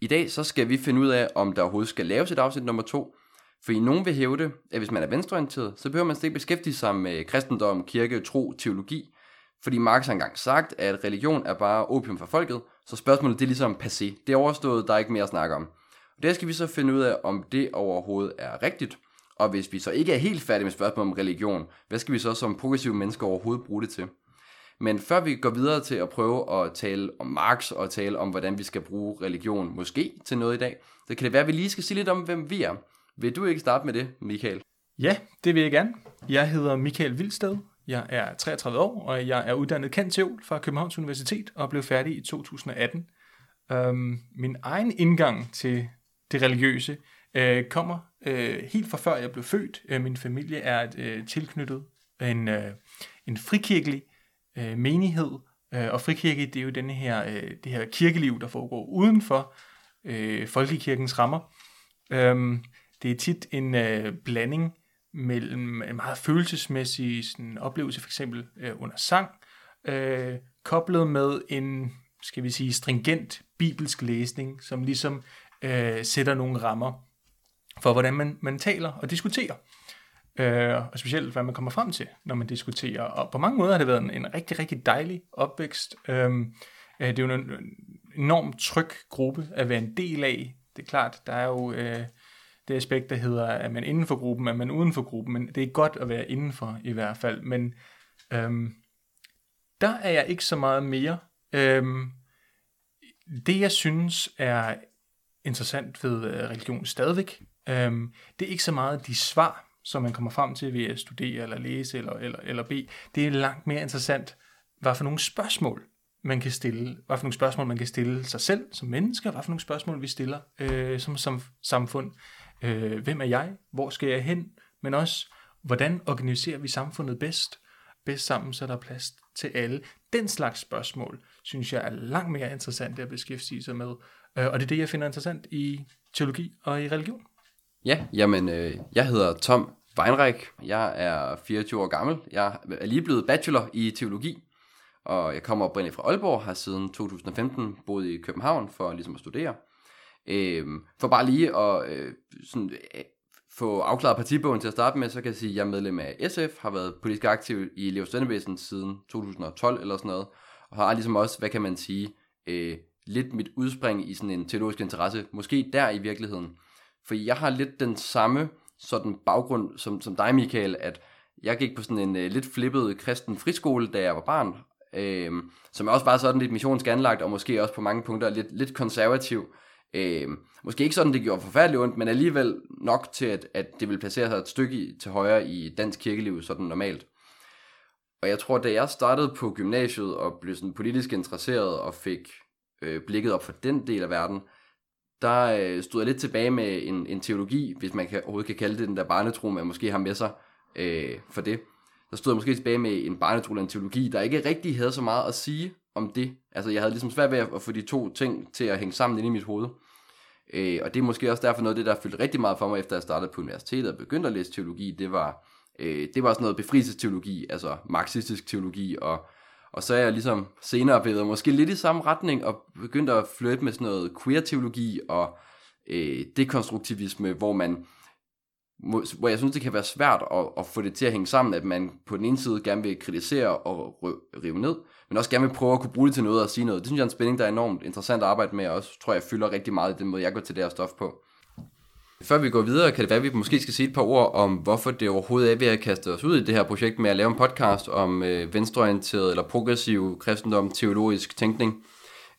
I dag så skal vi finde ud af, om der overhovedet skal laves et afsnit nummer to. For i nogen vil hævde, at hvis man er venstreorienteret, så behøver man slet ikke beskæftige sig med kristendom, kirke, tro, teologi. Fordi Marx har engang sagt, at religion er bare opium for folket, så spørgsmålet det er ligesom passé. Det er overstået, der er ikke mere at snakke om. Og der skal vi så finde ud af, om det overhovedet er rigtigt. Og hvis vi så ikke er helt færdige med spørgsmålet om religion, hvad skal vi så som progressive mennesker overhovedet bruge det til? Men før vi går videre til at prøve at tale om Marx og tale om, hvordan vi skal bruge religion måske til noget i dag, så kan det være, at vi lige skal sige lidt om, hvem vi er. Vil du ikke starte med det, Michael? Ja, det vil jeg gerne. Jeg hedder Michael Vildsted. Jeg er 33 år, og jeg er uddannet kantteol fra Københavns Universitet og blev færdig i 2018. Um, øhm, min egen indgang til det religiøse øh, kommer øh, helt fra før jeg blev født. Øh, min familie er øh, tilknyttet en, øh, en frikirkelig øh, menighed, øh, og frikirke det er jo denne her, øh, det her kirkeliv, der foregår uden for øh, folkekirkens rammer. Øhm, det er tit en øh, blanding mellem en meget følelsesmæssig sådan, oplevelse, for eksempel øh, under sang, øh, koblet med en, skal vi sige, stringent bibelsk læsning, som ligesom øh, sætter nogle rammer for, hvordan man, man taler og diskuterer. Øh, og specielt, hvad man kommer frem til, når man diskuterer. Og på mange måder har det været en, en rigtig, rigtig dejlig opvækst. Øhm, øh, det er jo en, enorm enormt tryg gruppe at være en del af. Det er klart, der er jo øh, det aspekt, der hedder, at man inden for gruppen, at man uden for gruppen, men det er godt at være indenfor i hvert fald. Men um, der er jeg ikke så meget mere. Um, det, jeg synes er interessant ved øh, religion stadigvæk, um, det er ikke så meget de svar, som man kommer frem til ved at studere eller læse eller, eller, eller bede. Det er langt mere interessant, hvad for nogle spørgsmål man kan stille, hvad for nogle spørgsmål man kan stille sig selv som mennesker, hvad for nogle spørgsmål vi stiller øh, som, som samfund. Øh, hvem er jeg? Hvor skal jeg hen? Men også, hvordan organiserer vi samfundet bedst? Bedst sammen, så der er plads til alle. Den slags spørgsmål, synes jeg er langt mere interessant at beskæftige sig med. Øh, og det er det, jeg finder interessant i teologi og i religion. Ja, jamen, øh, jeg hedder Tom Weinreich. Jeg er 24 år gammel. Jeg er lige blevet bachelor i teologi. Og jeg kommer oprindeligt fra Aalborg, har siden 2015 boet i København for ligesom at studere. Øh, for bare lige at øh, sådan, øh, få afklaret partibogen til at starte med, så kan jeg sige, at jeg er medlem af SF, har været politisk aktiv i Leo siden 2012 eller sådan noget, og har ligesom også, hvad kan man sige, øh, lidt mit udspring i sådan en teologisk interesse, måske der i virkeligheden. For jeg har lidt den samme sådan baggrund som, som dig, Michael, at jeg gik på sådan en øh, lidt flippet kristen friskole, da jeg var barn, øh, som også var sådan lidt missionsk anlagt, og måske også på mange punkter lidt, lidt konservativ. Øh, måske ikke sådan, det gjorde forfærdeligt ondt, men alligevel nok til, at, at det ville placere sig et stykke i, til højre i dansk kirkeliv, sådan normalt. Og jeg tror, da jeg startede på gymnasiet og blev sådan politisk interesseret og fik øh, blikket op for den del af verden, der øh, stod jeg lidt tilbage med en, en teologi, hvis man kan, overhovedet kan kalde det den der barnetro, man måske har med sig øh, for det. Der stod jeg måske tilbage med en barnetro eller en teologi, der ikke rigtig havde så meget at sige om det. Altså jeg havde ligesom svært ved at få de to ting til at hænge sammen inde i mit hoved. Øh, og det er måske også derfor noget af det, der fyldte rigtig meget for mig, efter jeg startede på universitetet og begyndte at læse teologi, det var, øh, det var sådan noget befrielsesteologi, altså marxistisk teologi, og, og så er jeg ligesom senere blevet måske lidt i samme retning, og begyndte at flytte med sådan noget queer-teologi og øh, dekonstruktivisme, hvor man hvor jeg synes, det kan være svært at, at få det til at hænge sammen, at man på den ene side gerne vil kritisere og rive ned, men også gerne vil prøve at kunne bruge det til noget og sige noget. Det synes jeg er en spænding, der er enormt interessant at arbejde med, og også tror jeg fylder rigtig meget i den måde, jeg går til det her stof på. Før vi går videre, kan det være, at vi måske skal sige et par ord om, hvorfor det overhovedet er vi har kastet os ud i det her projekt med at lave en podcast om øh, venstreorienteret eller progressiv kristendom, teologisk tænkning.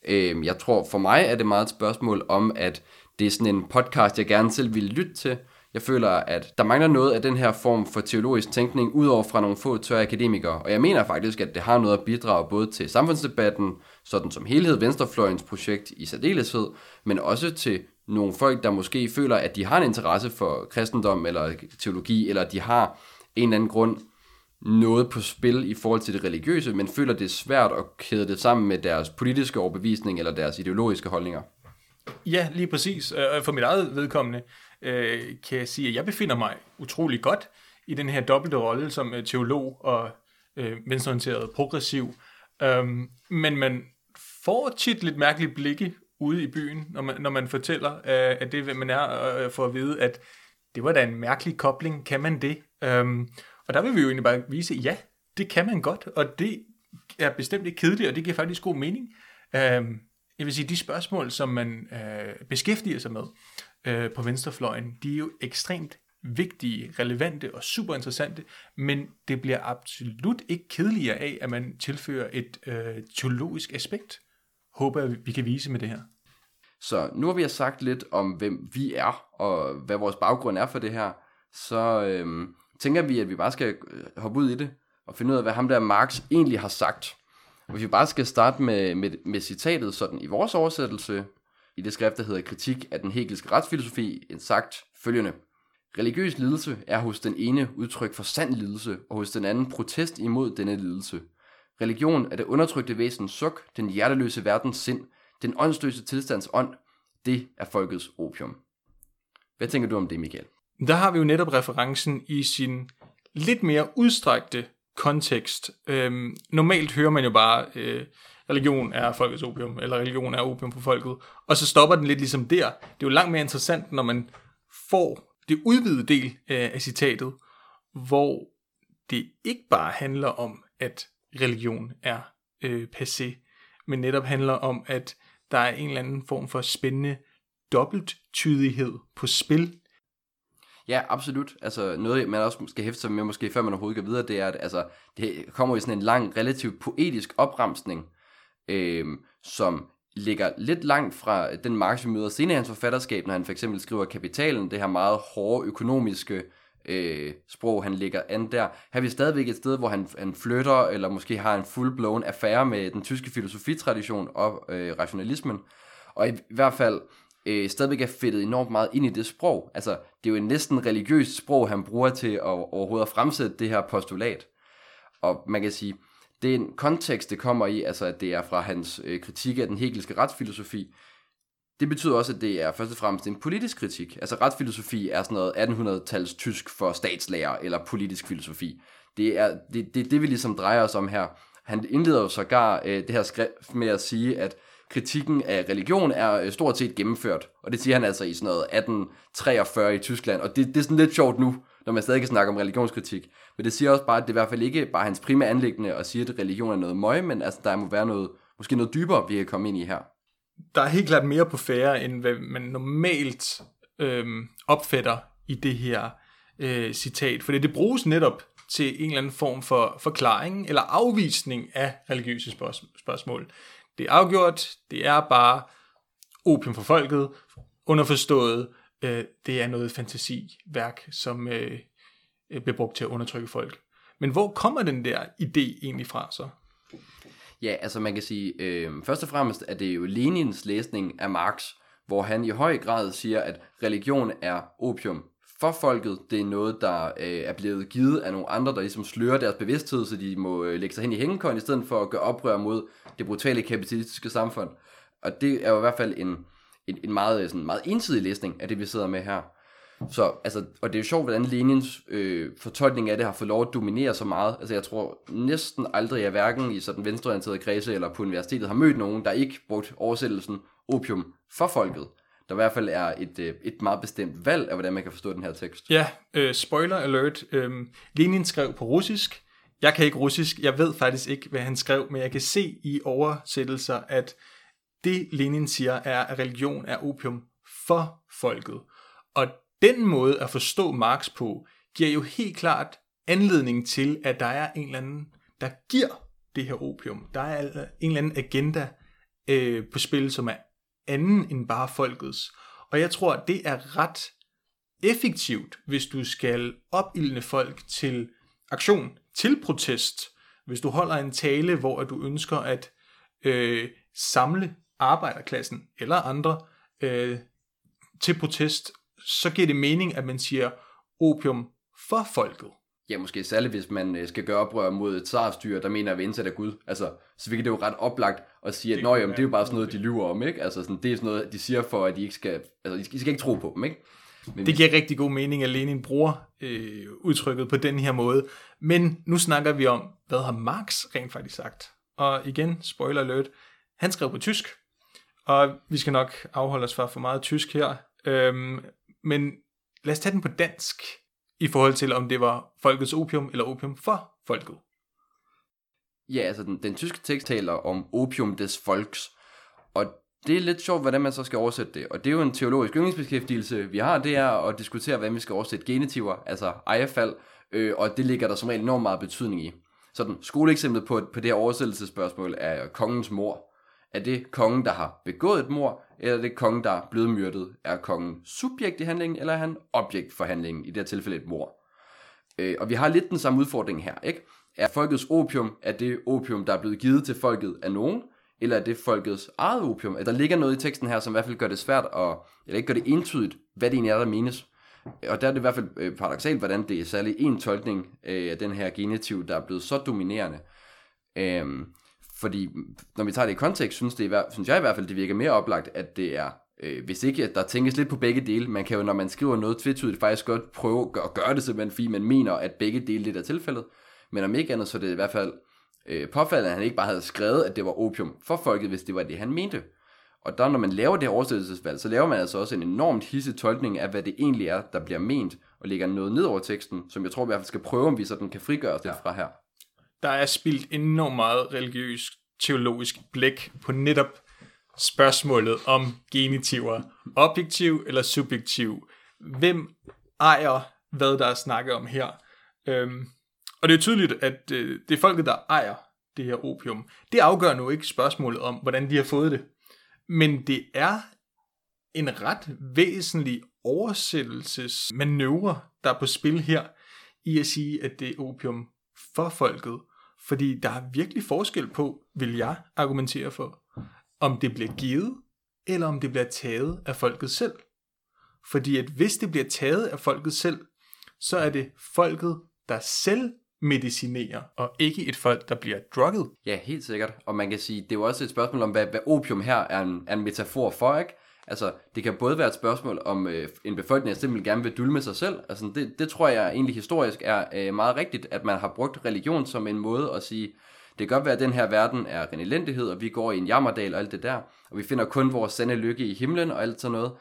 Øh, jeg tror for mig er det meget et spørgsmål om, at det er sådan en podcast, jeg gerne selv ville lytte til, Jeg føler, at der mangler noget af den her form for teologisk tænkning, udover fra nogle få tørre akademikere. Og jeg mener faktisk, at det har noget at bidrage både til samfundsdebatten, sådan som helhed Venstrefløjens projekt i særdeleshed, men også til nogle folk, der måske føler, at de har en interesse for kristendom eller teologi, eller de har en eller anden grund noget på spil i forhold til det religiøse, men føler det er svært at kæde det sammen med deres politiske overbevisning eller deres ideologiske holdninger. Ja, lige præcis. Øh, og For mit eget vedkommende øh, kan jeg sige, at jeg befinder mig utrolig godt i den her dobbelte rolle som øh, teolog og venstreorienteret progressiv. Um, men man får tit lidt mærkelige blikke ude i byen, når man, når man fortæller, øh, at det er, hvem man er, øh, øh, for at vide, at det var da en mærkelig kobling. Kan man det? Øhm, og der vil vi jo egentlig bare vise, ja, det kan man godt, og det er bestemt ikke kedeligt, og det giver faktisk god mening. Øhm, jeg vil sige, de spørgsmål, som man øh, beskæftiger sig med øh, på venstrefløjen, de er jo ekstremt vigtige, relevante og super interessante, men det bliver absolut ikke kedeligere af, at man tilfører et øh, teologisk aspekt, håber jeg, vi kan vise med det her. Så nu har vi sagt lidt om, hvem vi er, og hvad vores baggrund er for det her, så øhm, tænker vi, at vi bare skal øh, hoppe ud i det, og finde ud af, hvad ham der Marx egentlig har sagt. Hvis vi bare skal starte med, med, med citatet sådan i vores oversættelse, i det skrift, der hedder Kritik af den hegelske retsfilosofi, en sagt følgende. Religiøs lidelse er hos den ene udtryk for sand lidelse, og hos den anden protest imod denne lidelse. Religion er det undertrykte væsens suk, den hjerteløse verdens sind, den åndsløse tilstands ånd. Det er folkets opium. Hvad tænker du om det, Michael? Der har vi jo netop referencen i sin lidt mere udstrækte kontekst. Øhm, normalt hører man jo bare, øh, religion er folkets opium, eller religion er opium for folket, og så stopper den lidt ligesom der. Det er jo langt mere interessant, når man får det udvidede del øh, af citatet, hvor det ikke bare handler om, at religion er øh, passé, men netop handler om, at der er en eller anden form for spændende dobbelttydighed på spil Ja, absolut. Altså noget, man også skal hæfte sig med, måske før man overhovedet går videre, det er, at altså, det kommer i sådan en lang, relativt poetisk opremsning, øh, som ligger lidt langt fra den Marx, vi møder senere i hans forfatterskab, når han for eksempel skriver Kapitalen, det her meget hårde økonomiske øh, sprog, han ligger an der. Her er vi stadigvæk et sted, hvor han, han flytter, eller måske har en full-blown affære med den tyske filosofitradition og øh, rationalismen. Og i, i hvert fald øh, stadigvæk er fedtet enormt meget ind i det sprog. Altså, det er jo en næsten religiøst sprog, han bruger til at overhovedet at fremsætte det her postulat. Og man kan sige, det er en kontekst, det kommer i, altså at det er fra hans øh, kritik af den hegelske retsfilosofi. Det betyder også, at det er først og fremmest en politisk kritik. Altså retsfilosofi er sådan noget 1800-tals tysk for statslærer eller politisk filosofi. Det er det, det, det, vi ligesom drejer os om her. Han indleder jo sågar øh, det her skrift med at sige, at kritikken af religion er øh, stort set gennemført. Og det siger han altså i sådan noget 1843 i Tyskland. Og det, det er sådan lidt sjovt nu, når man stadig kan snakke om religionskritik. Men det siger også bare, at det er i hvert fald ikke bare hans primære anlæggende at sige, at religion er noget møg, men altså, der må være noget, måske noget dybere, vi kan komme ind i her. Der er helt klart mere på færre, end hvad man normalt øhm, opfatter i det her øh, citat. For det bruges netop til en eller anden form for forklaring eller afvisning af religiøse spørgsmål. Det er afgjort, det er bare opium for folket, underforstået, øh, det er noget fantasiværk, som øh, bliver brugt til at undertrykke folk. Men hvor kommer den der idé egentlig fra så? Ja, altså man kan sige, øh, først og fremmest er det jo Lenins læsning af Marx, hvor han i høj grad siger, at religion er opium for folket. Det er noget, der øh, er blevet givet af nogle andre, der ligesom slører deres bevidsthed, så de må øh, lægge sig hen i hængekøjen, i stedet for at gøre oprør mod det brutale kapitalistiske samfund. Og det er jo i hvert fald en, en, en meget, sådan, meget ensidig læsning af det, vi sidder med her. Så, altså, og det er jo sjovt, hvordan Lenins øh, fortolkning af det har fået lov at dominere så meget. Altså, jeg tror næsten aldrig, jeg hverken i sådan venstreorienterede kredse eller på universitetet har mødt nogen, der ikke brugt oversættelsen opium for folket der i hvert fald er et, øh, et meget bestemt valg af, hvordan man kan forstå den her tekst. Ja, øh, spoiler alert. Øh, Lenin skrev på russisk. Jeg kan ikke russisk. Jeg ved faktisk ikke, hvad han skrev, men jeg kan se i oversættelser, at det Lenin siger er, at religion er opium for folket. Og den måde at forstå Marx på, giver jo helt klart anledning til, at der er en eller anden, der giver det her opium. Der er en eller anden agenda øh, på spil, som er anden end bare folkets. Og jeg tror, at det er ret effektivt, hvis du skal opildne folk til aktion, til protest. Hvis du holder en tale, hvor du ønsker at øh, samle arbejderklassen eller andre øh, til protest, så giver det mening, at man siger opium for folket. Ja, måske særligt, hvis man øh, skal gøre oprør mod et tsarstyre, der mener at vi indsat af Gud. Altså, så virker det jo ret oplagt at sige, at Det jamen, det er jo bare sådan noget, de lyver om, ikke? Altså, sådan, det er sådan noget, de siger for, at de ikke skal, altså, I skal ikke tro på dem, ikke? Men Det giver rigtig god mening, at Lenin bruger øh, udtrykket på den her måde. Men nu snakker vi om, hvad har Marx rent faktisk sagt? Og igen, spoiler alert, han skrev på tysk. Og vi skal nok afholde os fra for meget tysk her. Øhm, men lad os tage den på dansk, i forhold til om det var folkets opium eller opium for folket. Ja, altså den, den tyske tekst taler om opium des folks, og det er lidt sjovt, hvordan man så skal oversætte det. Og det er jo en teologisk yndlingsbeskæftigelse, vi har, det er at diskutere, hvordan vi skal oversætte genitiver, altså ejerfald, øh, og det ligger der som regel enormt meget betydning i. Sådan, skoleeksemplet på, på det her oversættelsesspørgsmål er kongens mor. Er det kongen, der har begået et mor, eller er det kongen, der er blevet myrdet? Er kongen subjekt i handlingen, eller er han objekt for handlingen, i det her tilfælde et mor? Øh, og vi har lidt den samme udfordring her, ikke? Er folkets opium, er det opium, der er blevet givet til folket af nogen, eller er det folkets eget opium? At der ligger noget i teksten her, som i hvert fald gør det svært, at, eller ikke gør det entydigt, hvad det egentlig er, der menes. Og der er det i hvert fald øh, paradoxalt, hvordan det er særlig en tolkning øh, af den her genitiv, der er blevet så dominerende. Øhm, fordi når vi tager det i kontekst, synes, det hver- synes jeg i hvert fald, det virker mere oplagt, at det er, øh, hvis ikke at der tænkes lidt på begge dele, man kan jo, når man skriver noget tvetydigt, faktisk godt prøve at gøre, det simpelthen, fordi man mener, at begge dele lidt er tilfældet. Men om ikke andet, så er det i hvert fald øh, påfaldende, at han ikke bare havde skrevet, at det var opium for folket, hvis det var det, han mente. Og der, når man laver det oversættelsesvalg, så laver man altså også en enormt hisse tolkning af, hvad det egentlig er, der bliver ment, og lægger noget ned over teksten, som jeg tror i hvert fald skal prøve, om vi sådan kan frigøre os lidt fra her. Der er spildt enormt meget religiøs teologisk blik på netop spørgsmålet om genitiver. Objektiv eller subjektiv. Hvem ejer, hvad der er snakket om her? Øhm, og det er tydeligt, at øh, det er folket, der ejer det her opium. Det afgør nu ikke spørgsmålet om, hvordan de har fået det. Men det er en ret væsentlig oversættelsesmanøvre, der er på spil her, i at sige, at det er opium for folket. Fordi der er virkelig forskel på, vil jeg argumentere for, om det bliver givet, eller om det bliver taget af folket selv. Fordi at hvis det bliver taget af folket selv, så er det folket, der selv medicinerer, og ikke et folk, der bliver drugget. Ja, helt sikkert. Og man kan sige, det er jo også et spørgsmål om, hvad, hvad opium her er en, er en metafor for, ikke? Altså, det kan både være et spørgsmål om øh, en befolkning, der simpelthen gerne vil dulme sig selv. Altså, det, det tror jeg egentlig historisk er øh, meget rigtigt, at man har brugt religion som en måde at sige, det kan godt være, at den her verden er en elendighed, og vi går i en jammerdal og alt det der, og vi finder kun vores sande lykke i himlen og alt sådan noget.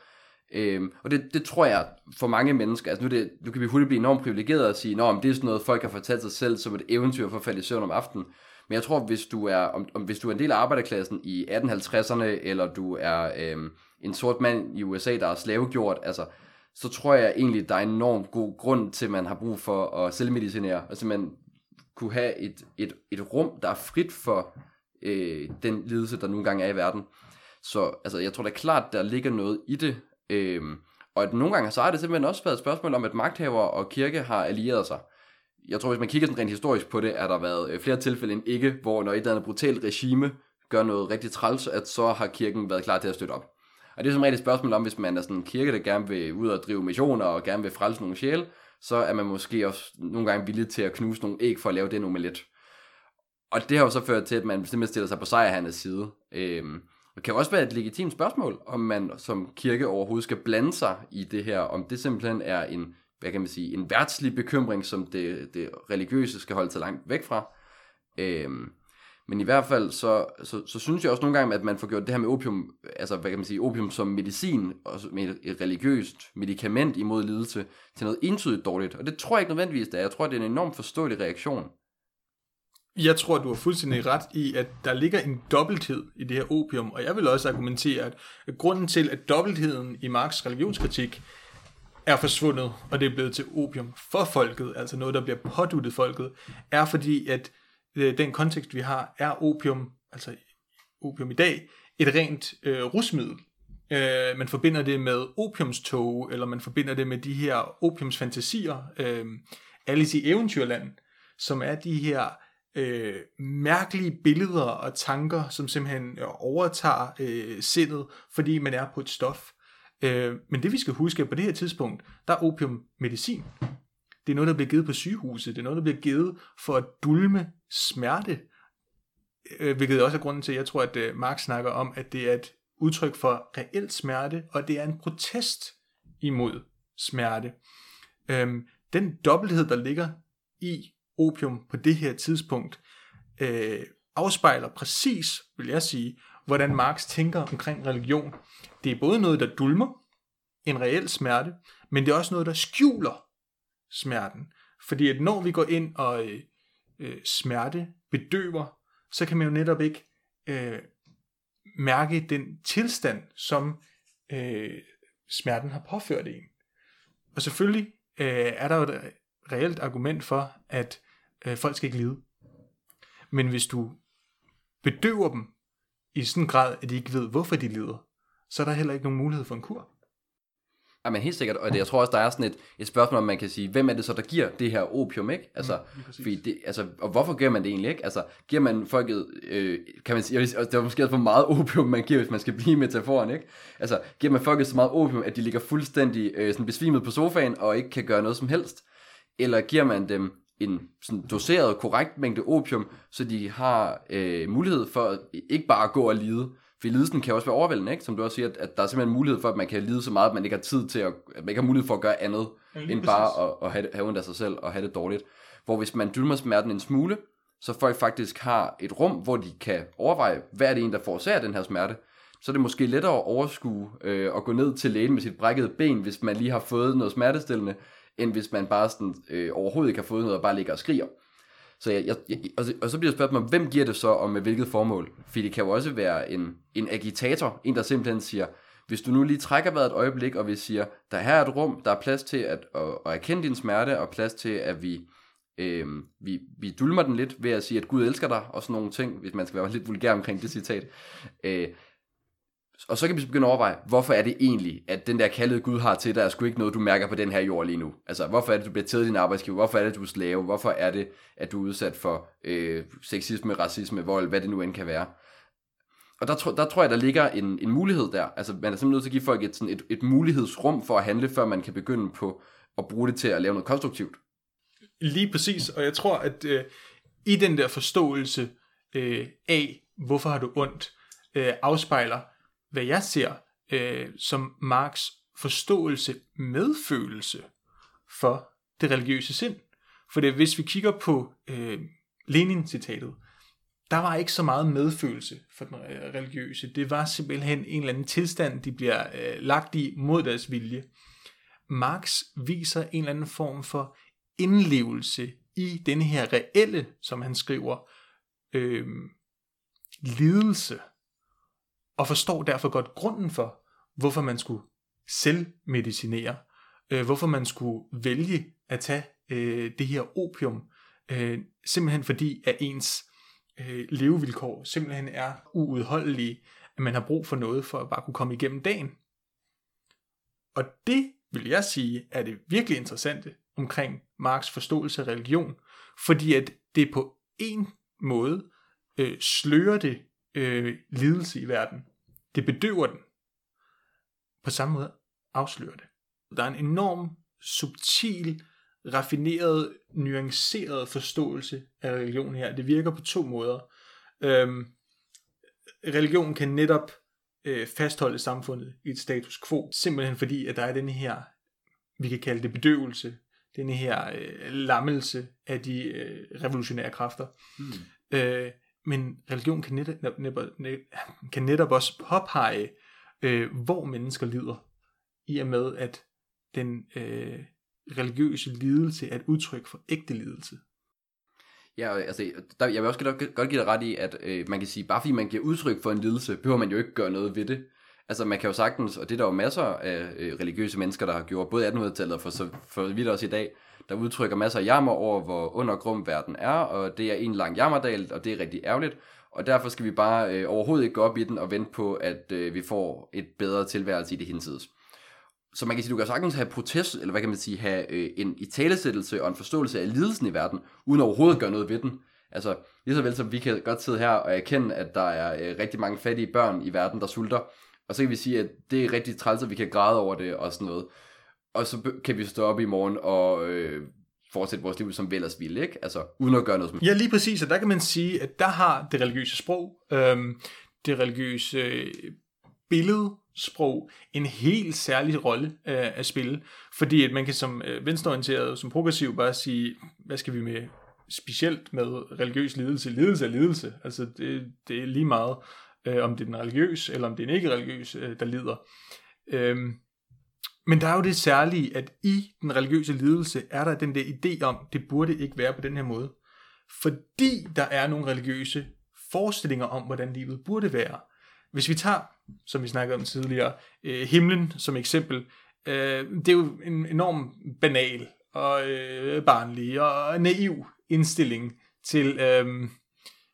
Øhm, og det, det tror jeg for mange mennesker, altså nu, det, nu kan vi hurtigt blive enormt privilegeret og sige, Nå, men det er sådan noget, folk har fortalt sig selv som et eventyr for at falde i søvn om aftenen. Men jeg tror, hvis du er, om, om, hvis du er en del af arbejderklassen i 1850'erne, eller du er øhm, en sort mand i USA, der er slavegjort, altså, så tror jeg egentlig, der er en enormt god grund til, at man har brug for at selvmedicinere, og simpelthen kunne have et, et, et rum, der er frit for øh, den lidelse, der nogle gange er i verden. Så altså, jeg tror da klart, der ligger noget i det. Øhm, og at nogle gange så har det simpelthen også været et spørgsmål om, at magthaver og kirke har allieret sig. Jeg tror, hvis man kigger sådan rent historisk på det, er der været øh, flere tilfælde end ikke, hvor når et eller andet brutalt regime gør noget rigtig træls, at så har kirken været klar til at støtte op. Og det er som regel et spørgsmål om, hvis man er sådan en kirke, der gerne vil ud og drive missioner og gerne vil frelse nogle sjæle, så er man måske også nogle gange villig til at knuse nogle æg for at lave den omelet. Og det har jo så ført til, at man simpelthen stiller sig på sejrhandels side. Øhm, det kan også være et legitimt spørgsmål, om man som kirke overhovedet skal blande sig i det her, om det simpelthen er en, hvad kan man sige, en værtslig bekymring, som det, det religiøse skal holde sig langt væk fra. Øhm, men i hvert fald, så, så, så synes jeg også nogle gange, at man får gjort det her med opium, altså hvad kan man sige, opium som medicin, og som et, et religiøst medicament imod lidelse, til noget entydigt dårligt. Og det tror jeg ikke nødvendigvis, det er. Jeg tror, det er en enormt forståelig reaktion. Jeg tror, du har fuldstændig ret i, at der ligger en dobbelthed i det her opium, og jeg vil også argumentere, at grunden til, at dobbeltheden i Marx religionskritik er forsvundet, og det er blevet til opium for folket, altså noget, der bliver påduttet folket, er fordi, at øh, den kontekst, vi har, er opium, altså opium i dag, et rent øh, rusmiddel. Øh, man forbinder det med opiumstog, eller man forbinder det med de her opiumsfantasier, øh, Alice i Eventyrland, som er de her øh, mærkelige billeder og tanker, som simpelthen øh, overtager øh, sindet, fordi man er på et stof. Øh, men det vi skal huske, at på det her tidspunkt, der er opium medicin. Det er noget, der bliver givet på sygehuset. Det er noget, der bliver givet for at dulme smerte. Øh, hvilket også er grunden til, at jeg tror, at øh, Marx snakker om, at det er et udtryk for reelt smerte, og det er en protest imod smerte. Øhm, den dobbelthed, der ligger i opium på det her tidspunkt, øh, afspejler præcis, vil jeg sige, hvordan Marx tænker omkring religion. Det er både noget, der dulmer en reel smerte, men det er også noget, der skjuler smerten. Fordi at når vi går ind og øh, øh, smerte bedøver, så kan man jo netop ikke øh, mærke den tilstand, som øh, smerten har påført en. Og selvfølgelig øh, er der jo et øh, reelt argument for, at øh, folk skal ikke lide. Men hvis du bedøver dem i sådan en grad, at de ikke ved, hvorfor de lider, så er der heller ikke nogen mulighed for en kur. Ja, men helt sikkert, og det, jeg tror også, der er sådan et, et spørgsmål, om man kan sige, hvem er det så, der giver det her opium, ikke? Altså, mm, fordi det, altså, og hvorfor gør man det egentlig ikke? Altså, giver man folket, øh, kan man sige, det er måske for meget opium, man giver, hvis man skal blive metaforen, ikke? Altså, giver man folket så meget opium, at de ligger fuldstændig øh, sådan besvimet på sofaen, og ikke kan gøre noget som helst? Eller giver man dem en sådan doseret, korrekt mængde opium, så de har øh, mulighed for ikke bare at gå og lide, for lidelsen kan også være overvældende, ikke? som du også siger, at, at der er simpelthen mulighed for, at man kan lide så meget, at man ikke har tid til at, at man ikke har mulighed for at gøre andet, ja, end præcis. bare at, at have, have ondt af sig selv og have det dårligt. Hvor hvis man dulmer smerten en smule, så folk faktisk har et rum, hvor de kan overveje, hvad er det en, der forårsager den her smerte, så er det måske lettere at overskue øh, og gå ned til lægen med sit brækkede ben, hvis man lige har fået noget smertestillende, end hvis man bare sådan, øh, overhovedet ikke har fået noget og bare ligger og skriger. Så jeg, jeg, jeg, og, og så bliver jeg spurgt mig, hvem giver det så, og med hvilket formål? For det kan jo også være en, en agitator, en der simpelthen siger, hvis du nu lige trækker vejret et øjeblik, og vi siger, der her er et rum, der er plads til at, at, at erkende din smerte, og plads til, at vi, øh, vi, vi dulmer den lidt ved at sige, at Gud elsker dig, og sådan nogle ting, hvis man skal være lidt vulgær omkring det citat. Øh, og så kan vi så begynde at overveje, hvorfor er det egentlig, at den der kaldede Gud har til dig, er sgu ikke noget, du mærker på den her jord lige nu. Altså, hvorfor er det, du bliver taget din arbejdsgiver? Hvorfor er det, du er slave? Hvorfor er det, at du er udsat for øh, sexisme, racisme, vold, hvad det nu end kan være? Og der, tro, der tror jeg, der ligger en, en mulighed der. Altså, man er simpelthen nødt til at give folk et, sådan et, et mulighedsrum for at handle, før man kan begynde på at bruge det til at lave noget konstruktivt. Lige præcis, og jeg tror, at øh, i den der forståelse øh, af, hvorfor har du ondt, øh, afspejler, hvad jeg ser øh, som Marx forståelse, medfølelse for det religiøse sind. For det, hvis vi kigger på øh, Lenin-citatet, der var ikke så meget medfølelse for den øh, religiøse. Det var simpelthen en eller anden tilstand, de bliver øh, lagt i mod deres vilje. Marx viser en eller anden form for indlevelse i denne her reelle, som han skriver, øh, lidelse og forstår derfor godt grunden for, hvorfor man skulle selvmedicinere, øh, hvorfor man skulle vælge at tage øh, det her opium, øh, simpelthen fordi at ens øh, levevilkår simpelthen er uudholdelige, at man har brug for noget for at bare kunne komme igennem dagen. Og det vil jeg sige er det virkelig interessante omkring Marx forståelse af religion, fordi at det på en måde øh, slører det øh, lidelse i verden. Det bedøver den. På samme måde afslører det. Der er en enorm subtil, raffineret, nuanceret forståelse af religion her. Det virker på to måder. Øhm, religion kan netop øh, fastholde samfundet i et status quo, simpelthen fordi, at der er den her, vi kan kalde det bedøvelse, denne her øh, lammelse af de øh, revolutionære kræfter. Mm. Øh, men religion kan netop, netop, kan netop også påpege, øh, hvor mennesker lider, i og med at den øh, religiøse lidelse er et udtryk for ægte lidelse. Ja, altså, der, jeg vil også godt, godt give dig ret i, at øh, man kan sige, bare fordi man giver udtryk for en lidelse, behøver man jo ikke gøre noget ved det. Altså man kan jo sagtens, og det er der jo masser af øh, religiøse mennesker, der har gjort, både 1800-tallet og for, så, for vidt også i dag, der udtrykker masser af jammer over, hvor undergrum verden er, og det er en lang jammerdal, og det er rigtig ærgerligt. og derfor skal vi bare øh, overhovedet ikke gå op i den og vente på, at øh, vi får et bedre tilværelse i det hinsides. Så man kan sige, du kan sagtens have protest, eller hvad kan man sige, have øh, en italesættelse og en forståelse af lidelsen i verden, uden overhovedet at gøre noget ved den. Altså, lige så vel som vi kan godt sidde her og erkende, at der er øh, rigtig mange fattige børn i verden, der sulter, og så kan vi sige, at det er rigtig træls, at vi kan græde over det og sådan noget. Og så kan vi stå op i morgen og øh, fortsætte vores liv som vi ellers ville, ikke? Altså, uden at gøre noget som... Ja, lige præcis, og der kan man sige, at der har det religiøse sprog, øhm, det religiøse øh, billedsprog, en helt særlig rolle øh, at spille, fordi at man kan som øh, venstreorienteret, som progressiv, bare sige, hvad skal vi med specielt med religiøs lidelse? Lidelse er lidelse, altså det, det er lige meget, øh, om det er den religiøs, eller om det er en ikke religiøs, øh, der lider. Øhm, men der er jo det særlige, at i den religiøse lidelse er der den der idé om, det burde ikke være på den her måde. Fordi der er nogle religiøse forestillinger om, hvordan livet burde være. Hvis vi tager, som vi snakkede om tidligere, øh, himlen som eksempel, øh, det er jo en enorm banal og øh, barnlig og naiv indstilling til, øh,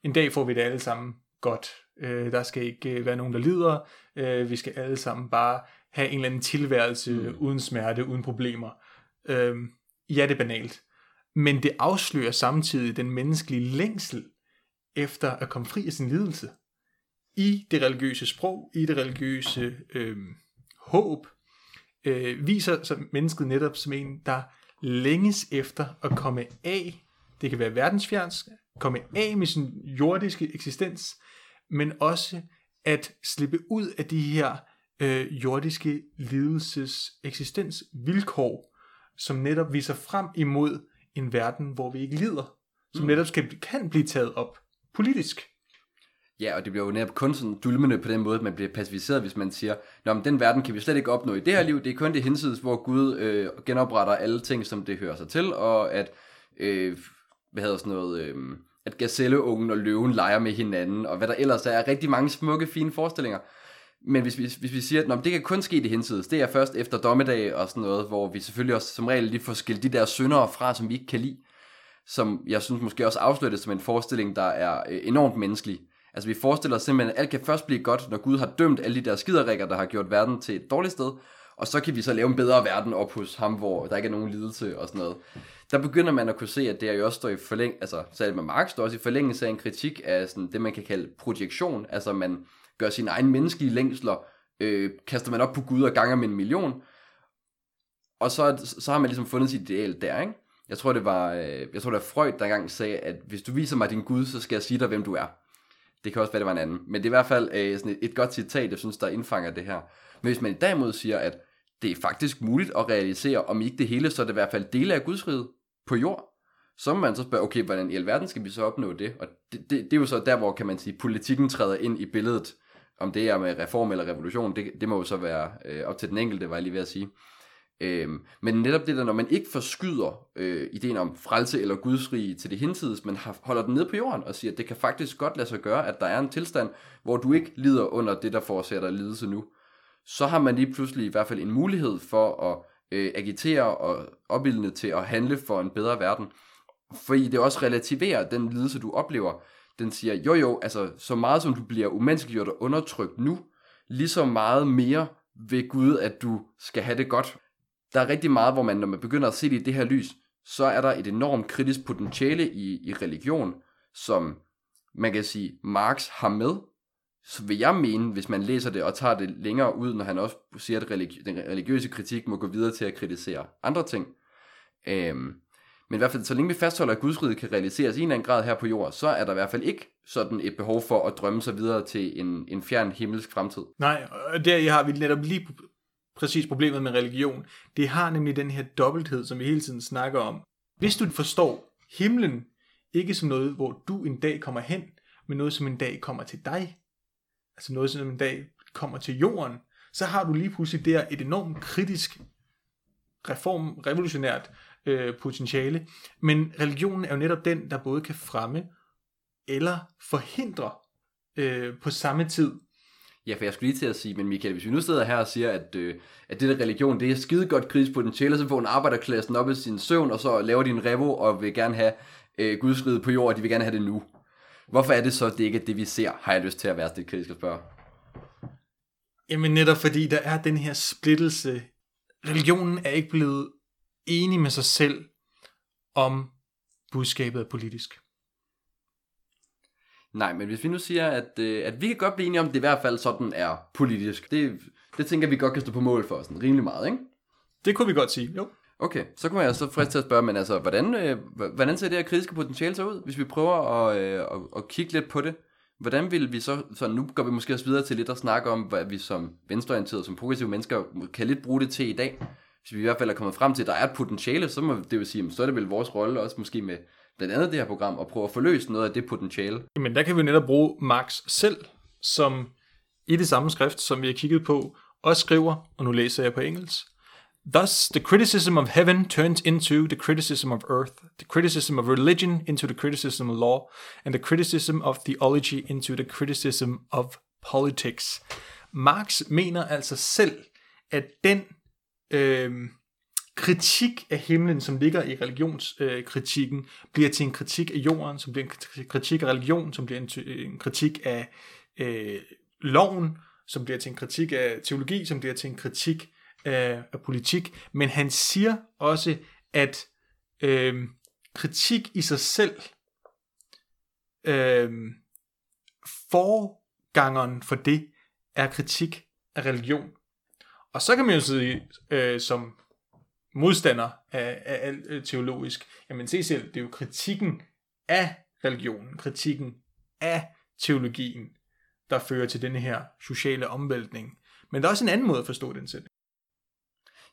en dag får vi det alle sammen godt. Øh, der skal ikke øh, være nogen, der lider. Øh, vi skal alle sammen bare have en eller anden tilværelse mm. uden smerte, uden problemer. Øh, ja, det er banalt. Men det afslører samtidig den menneskelige længsel efter at komme fri af sin lidelse. I det religiøse sprog, i det religiøse øh, håb, øh, viser sig mennesket netop som en, der længes efter at komme af, det kan være verdensfjerns, komme af med sin jordiske eksistens, men også at slippe ud af de her øh, jordiske lidelses eksistensvilkår, som netop viser frem imod en verden, hvor vi ikke lider, som mm. netop skal, kan blive taget op politisk. Ja, og det bliver jo netop kun sådan dulmende på den måde, at man bliver pacificeret, hvis man siger, Nå, men den verden kan vi slet ikke opnå i det her liv, det er kun det hinsides, hvor Gud øh, genopretter alle ting, som det hører sig til, og at, øh, hvad hedder sådan noget, øh, at gazelleungen og løven leger med hinanden, og hvad der ellers er, rigtig mange smukke, fine forestillinger. Men hvis vi, hvis vi siger, at Nå, det kan kun ske i det hinsides, det er først efter dommedag og sådan noget, hvor vi selvfølgelig også som regel lige får skilt de der syndere fra, som vi ikke kan lide, som jeg synes måske også afslører som en forestilling, der er øh, enormt menneskelig. Altså vi forestiller os simpelthen, at alt kan først blive godt, når Gud har dømt alle de der skiderikker, der har gjort verden til et dårligt sted, og så kan vi så lave en bedre verden op hos ham, hvor der ikke er nogen lidelse og sådan noget. Der begynder man at kunne se, at det er jo også står i forlæng, altså særligt med Marx, står også i forlængelse af en kritik af sådan det, man kan kalde projektion, altså man gør sine egne menneskelige længsler, øh, kaster man op på Gud og ganger med en million, og så, så har man ligesom fundet sit ideal der, ikke? Jeg tror, det var, øh, jeg tror, det var Freud, der engang sagde, at hvis du viser mig din Gud, så skal jeg sige dig, hvem du er. Det kan også være, det var en anden. Men det er i hvert fald øh, sådan et, et godt citat, jeg synes, der indfanger det her. Men hvis man i derimod siger, at det er faktisk muligt at realisere, om ikke det hele, så er det i hvert fald dele af Guds rige på jord, så må man så spørge, okay, hvordan i alverden skal vi så opnå det? Og det, det, det er jo så der, hvor kan man sige, politikken træder ind i billedet. Om det er med reform eller revolution, det, det må jo så være øh, op til den enkelte, var jeg lige ved at sige. Øhm, men netop det der, når man ikke forskyder øh, ideen om frelse eller gudsrige til det hinsides, men har, holder den ned på jorden og siger, at det kan faktisk godt lade sig gøre, at der er en tilstand, hvor du ikke lider under det, der forårsager dig lidelse nu, så har man lige pludselig i hvert fald en mulighed for at øh, agitere og opildne til at handle for en bedre verden. Fordi det også relativerer den lidelse, du oplever. Den siger, jo jo, altså så meget som du bliver umenneskeliggjort og undertrykt nu, lige så meget mere ved Gud, at du skal have det godt der er rigtig meget, hvor man, når man begynder at se det i det her lys, så er der et enormt kritisk potentiale i, i religion, som man kan sige, Marx har med, så vil jeg mene, hvis man læser det og tager det længere ud, når han også siger, at religi- den religiøse kritik må gå videre til at kritisere andre ting. Øhm, men i hvert fald, så længe vi fastholder, at Gudsriget kan realiseres i en eller anden grad her på jorden, så er der i hvert fald ikke sådan et behov for at drømme sig videre til en, en fjern himmelsk fremtid. Nej, og der har vi netop lige præcis problemet med religion. Det har nemlig den her dobbelthed, som vi hele tiden snakker om. Hvis du forstår himlen ikke som noget, hvor du en dag kommer hen, men noget, som en dag kommer til dig, altså noget, som en dag kommer til jorden, så har du lige pludselig der et enormt kritisk, reform, revolutionært øh, potentiale. Men religionen er jo netop den, der både kan fremme eller forhindre øh, på samme tid. Ja, for jeg skulle lige til at sige, men Michael, hvis vi nu sidder her og siger, at, øh, at det der religion, det er skide godt krigspotentiale, så får en arbejderklassen op i sin søvn, og så laver de en revo og vil gerne have øh, gudsriget på jord, og de vil gerne have det nu. Hvorfor er det så, at det ikke er det, vi ser, har jeg lyst til at være lidt kritisk at spørge? Jamen netop fordi der er den her splittelse. Religionen er ikke blevet enig med sig selv om budskabet er politisk. Nej, men hvis vi nu siger, at, øh, at vi kan godt blive enige om, at det i hvert fald sådan er politisk. Det, det tænker vi godt kan stå på mål for sådan rimelig meget, ikke? Det kunne vi godt sige, jo. Okay, så kunne jeg så frisk til at spørge, men altså, hvordan, øh, hvordan ser det her kritiske potentiale så ud, hvis vi prøver at, øh, at, at kigge lidt på det? Hvordan vil vi så, så nu går vi måske også videre til lidt at snakke om, hvad vi som venstreorienterede, som progressive mennesker, kan lidt bruge det til i dag. Hvis vi i hvert fald er kommet frem til, at der er et potentiale, så må det vil sige, så er det vel vores rolle også måske med blandt andet det her program, at prøve at forløse noget af det potentiale. Men der kan vi netop bruge Marx selv, som i det samme skrift, som vi har kigget på, også skriver, og nu læser jeg på engelsk, Thus, the criticism of heaven turns into the criticism of earth, the criticism of religion into the criticism of law, and the criticism of theology into the criticism of politics. Marx mener altså selv, at den øh, kritik af himlen, som ligger i religionskritikken, øh, bliver til en kritik af jorden, som bliver en kritik af religion, som bliver en, en kritik af øh, loven, som bliver til en kritik af teologi, som bliver til en kritik af, af politik. Men han siger også, at øh, kritik i sig selv, øh, forgangeren for det, er kritik af religion. Og så kan man jo sige, øh, som modstander af, af alt øh, teologisk, jamen se selv, det er jo kritikken af religionen, kritikken af teologien, der fører til denne her sociale omvæltning. Men der er også en anden måde at forstå den sætning.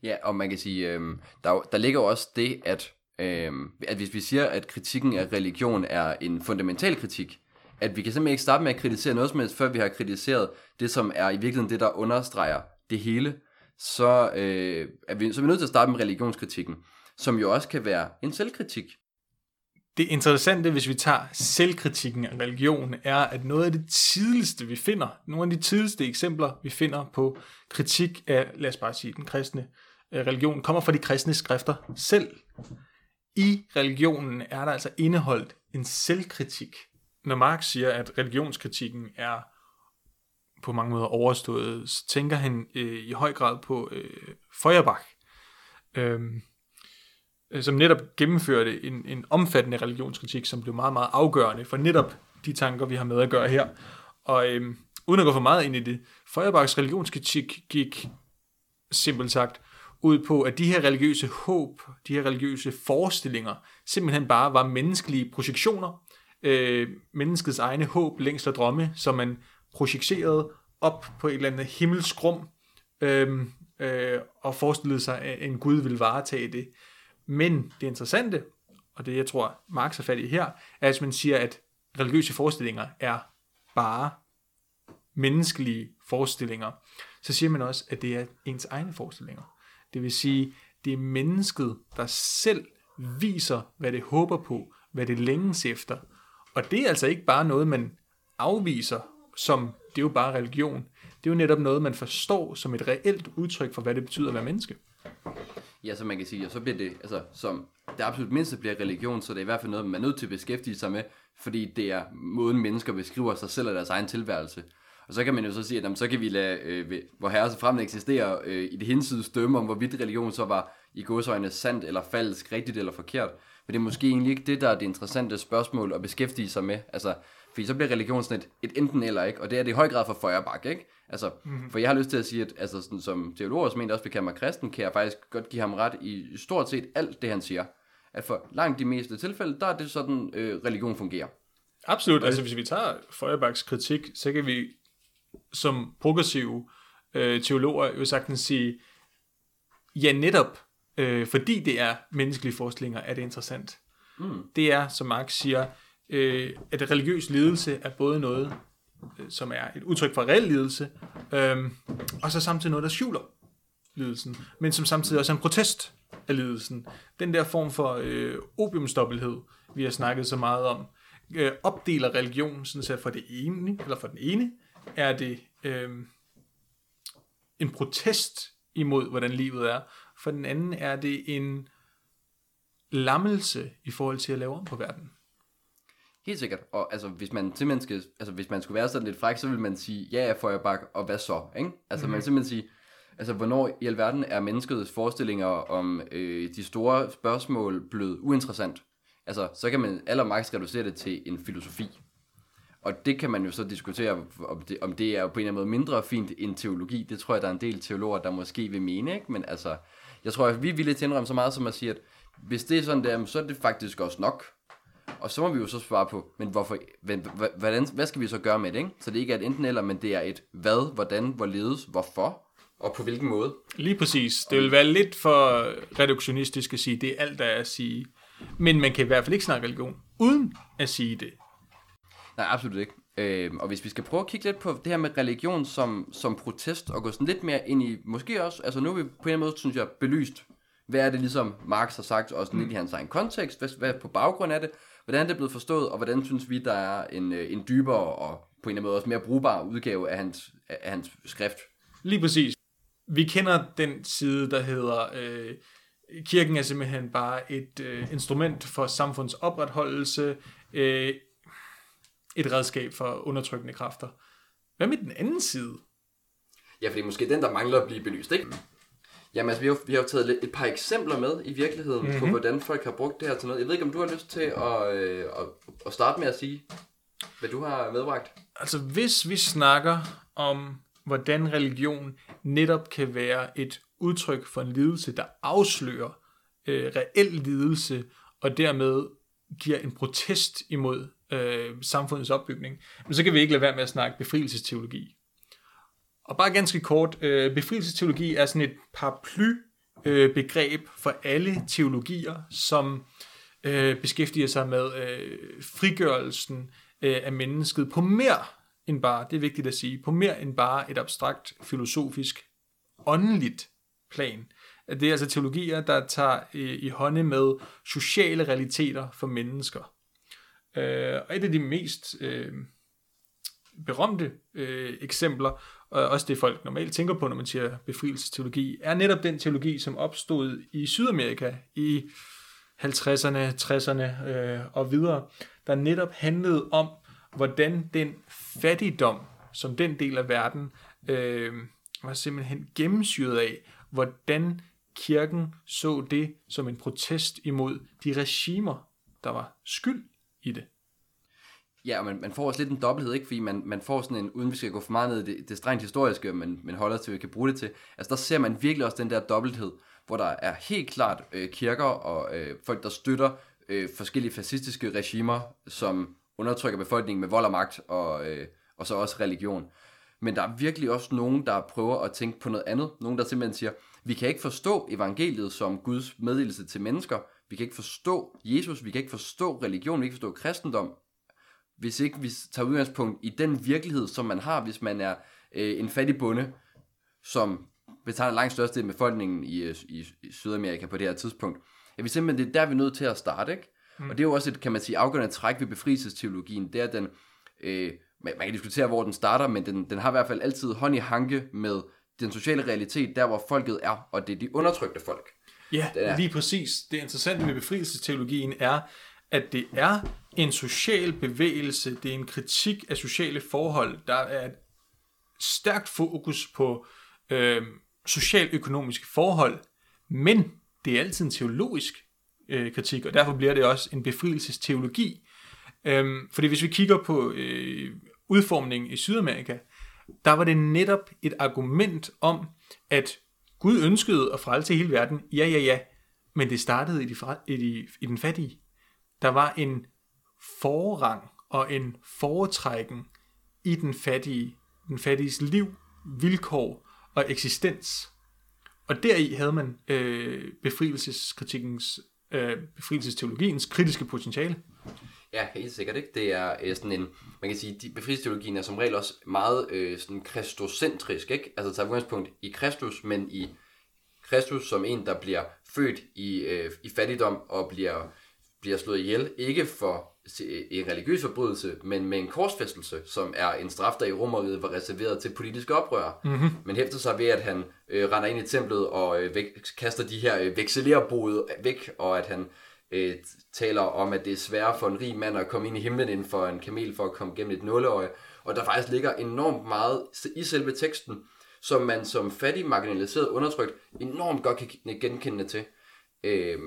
Ja, og man kan sige, øh, der, der ligger også det, at, øh, at hvis vi siger, at kritikken af religion er en fundamental kritik, at vi kan simpelthen ikke starte med at kritisere noget som helst, før vi har kritiseret det, som er i virkeligheden det, der understreger det hele så, øh, er vi, så er vi nødt til at starte med religionskritikken, som jo også kan være en selvkritik. Det interessante, hvis vi tager selvkritikken af religion, er, at noget af det tidligste, vi finder, nogle af de tidligste eksempler, vi finder på kritik af, lad os bare sige, den kristne øh, Øh, religion, kommer fra de kristne skrifter selv. I religionen er der altså indeholdt en selvkritik. Når Marx siger, at religionskritikken er på mange måder overstået, så tænker han øh, i høj grad på øh, Feuerbach, øhm, øh, som netop gennemførte en, en omfattende religionskritik, som blev meget, meget afgørende for netop de tanker, vi har med at gøre her. Og øh, uden at gå for meget ind i det, Feuerbachs religionskritik gik simpelt sagt ud på, at de her religiøse håb, de her religiøse forestillinger, simpelthen bare var menneskelige projektioner, øh, menneskets egne håb, længst drømme, som man projicerede op på et eller andet himmelskum, øh, øh, og forestillede sig, at en Gud ville varetage det. Men det interessante, og det jeg tror Marx er fat i her, er, at man siger, at religiøse forestillinger er bare menneskelige forestillinger, så siger man også, at det er ens egne forestillinger. Det vil sige, det er mennesket, der selv viser, hvad det håber på, hvad det længes efter. Og det er altså ikke bare noget, man afviser som det er jo bare religion. Det er jo netop noget, man forstår som et reelt udtryk for, hvad det betyder at være menneske. Ja, så man kan sige, og så bliver det, altså som det absolut mindste bliver religion, så det er i hvert fald noget, man er nødt til at beskæftige sig med, fordi det er måden mennesker beskriver sig selv og deres egen tilværelse. Og så kan man jo så sige, at jamen, så kan vi lade, øh, hvor herre så frem eksisterer øh, i det hinsides dømme om, hvorvidt religion så var i godsøjne sandt eller falsk, rigtigt eller forkert. Men det er måske egentlig ikke det, der er det interessante spørgsmål at beskæftige sig med. Altså, fordi så bliver religion sådan et, et enten eller, ikke? Og det er det i høj grad for Feuerbach, ikke? Altså, mm-hmm. for jeg har lyst til at sige, at altså, sådan, som teolog, som en, der også vil kalde mig kristen, kan jeg faktisk godt give ham ret i stort set alt det, han siger. At for langt de meste tilfælde, der er det sådan, øh, religion fungerer. Absolut. Altså, hvis vi tager Feuerbachs kritik, så kan vi som progressive øh, teologer jo sagtens sige, ja netop, øh, fordi det er menneskelige forestillinger, er det interessant. Mm. Det er, som Marx siger, øh, at religiøs lidelse er både noget, øh, som er et udtryk for reel lidelse, øh, og så samtidig noget, der skjuler lidelsen, men som samtidig også er en protest af lidelsen. Den der form for øh, opiumsdobbelhed, vi har snakket så meget om, øh, opdeler religion sådan at for det ene, eller for den ene, er det øh, en protest imod, hvordan livet er. For den anden er det en lammelse i forhold til at lave om på verden. Helt sikkert. Og altså, hvis man simpelthen skal, altså, hvis man skulle være sådan lidt fræk, så vil man sige, ja, jeg får jeg bak, og hvad så? Ikke? Altså, mm-hmm. man vil simpelthen sige, altså, hvornår i alverden er menneskets forestillinger om øh, de store spørgsmål blevet uinteressant? Altså, så kan man allermaks reducere det til en filosofi. Og det kan man jo så diskutere, om det, om det er på en eller anden måde mindre fint end teologi. Det tror jeg, der er en del teologer, der måske vil mene, ikke? Men altså, jeg tror, at vi er villige til at indrømme så meget som at sige, at hvis det er sådan der, så er det faktisk også nok. Og så må vi jo så svare på, men hvorfor, hvordan, hvad skal vi så gøre med det, ikke? Så det ikke er et enten eller, men det er et hvad, hvordan, hvorledes, hvorfor, og på hvilken måde. Lige præcis. Det vil være lidt for reduktionistisk at sige, det er alt, der er at sige. Men man kan i hvert fald ikke snakke religion, uden at sige det. Nej, absolut ikke. Øh, og hvis vi skal prøve at kigge lidt på det her med religion som, som protest, og gå sådan lidt mere ind i, måske også, altså nu er vi på en eller anden måde, synes jeg, belyst, hvad er det ligesom Marx har sagt, også mm. lidt i hans egen kontekst, hvad, hvad på baggrund af det, hvordan det er blevet forstået, og hvordan synes vi, der er en, øh, en dybere og på en eller anden måde også mere brugbar udgave af hans, af hans skrift. Lige præcis. Vi kender den side, der hedder, øh, kirken er simpelthen bare et øh, instrument for samfunds opretholdelse, øh, et redskab for undertrykkende kræfter. Hvad med den anden side? Ja, fordi måske den, der mangler at blive belyst, ikke? Jamen altså, vi har, vi har jo taget et par eksempler med i virkeligheden mm-hmm. på, mhm. hvordan folk har brugt det her til noget. Jeg ved ikke, om du har lyst til at, øh, at, at starte med at sige, hvad du har medbragt? Altså, hvis vi snakker om, hvordan religion netop kan være et udtryk for en lidelse, der afslører øh, reel lidelse, og dermed giver en protest imod øh, samfundets opbygning, men så kan vi ikke lade være med at snakke befrielsesteologi. Og bare ganske kort, øh, befrielsesteologi er sådan et paraply øh, begreb for alle teologier, som øh, beskæftiger sig med øh, frigørelsen øh, af mennesket på mere end bare, det er vigtigt at sige, på mere end bare et abstrakt, filosofisk, åndeligt plan. Det er altså teologier, der tager øh, i hånde med sociale realiteter for mennesker. Øh, og et af de mest øh, berømte øh, eksempler, og også det folk normalt tænker på, når man siger befrielsesteologi, er netop den teologi, som opstod i Sydamerika i 50'erne, 60'erne øh, og videre, der netop handlede om, hvordan den fattigdom, som den del af verden øh, var simpelthen gennemsyret af, hvordan kirken så det som en protest imod de regimer, der var skyld i det. Ja, og man får også lidt en dobbelthed, ikke? Fordi man, man får sådan en, uden vi skal gå for meget ned i det, det strengt historiske, men, men holder til, at vi kan bruge det til. Altså der ser man virkelig også den der dobbelthed, hvor der er helt klart øh, kirker og øh, folk, der støtter øh, forskellige fascistiske regimer, som undertrykker befolkningen med vold og magt, og, øh, og så også religion. Men der er virkelig også nogen, der prøver at tænke på noget andet. Nogen, der simpelthen siger, vi kan ikke forstå evangeliet som Guds meddelelse til mennesker. Vi kan ikke forstå Jesus, vi kan ikke forstå religion, vi kan ikke forstå kristendom, hvis ikke vi tager udgangspunkt i den virkelighed, som man har, hvis man er øh, en fattig bonde, som betaler langt største af befolkningen i, øh, i, i Sydamerika på det her tidspunkt. Ja, vi simpelthen, det er der, vi er nødt til at starte, ikke? Mm. Og det er jo også et, kan man sige, afgørende træk ved befrielsesteologien, det er, at den, øh, man, man kan diskutere, hvor den starter, men den, den har i hvert fald altid hånd i hanke med den sociale realitet, der hvor folket er, og det er de undertrykte folk. Ja, er, lige præcis. Det interessante med befrielsesteologien er, at det er en social bevægelse, det er en kritik af sociale forhold, der er et stærkt fokus på øh, socialøkonomiske forhold, men det er altid en teologisk øh, kritik, og derfor bliver det også en befrielsesteologi. Øh, fordi hvis vi kigger på øh, udformningen i Sydamerika, der var det netop et argument om, at Gud ønskede at frelse hele verden, ja, ja, ja, men det startede i, de, i, de, i den fattige. Der var en forrang og en foretrækken i den fattige, den fattiges liv, vilkår og eksistens. Og deri havde man øh, befrielseskritikkens, øh, befrielsesteologiens kritiske potentiale. Ja, helt sikkert ikke. Det er øh, sådan en, man kan sige, de, befrielsesteologien er som regel også meget øh, sådan kristocentrisk, ikke? Altså tager udgangspunkt i Kristus, men i Kristus som en, der bliver født i, øh, i fattigdom og bliver, bliver slået ihjel, ikke for en religiøs forbrydelse, men med en korsfæstelse, som er en straf, der i Romeriet var reserveret til politiske oprør. Mm-hmm. Men hæfter sig ved, at han øh, render ind i templet og øh, væk, kaster de her øh, vekselerbrud væk, og at han øh, taler om, at det er sværere for en rig mand at komme ind i himlen end for en kamel for at komme gennem et nåleøje. Og der faktisk ligger enormt meget i selve teksten, som man som fattig, marginaliseret, undertrykt enormt godt kan genkende til. Øh,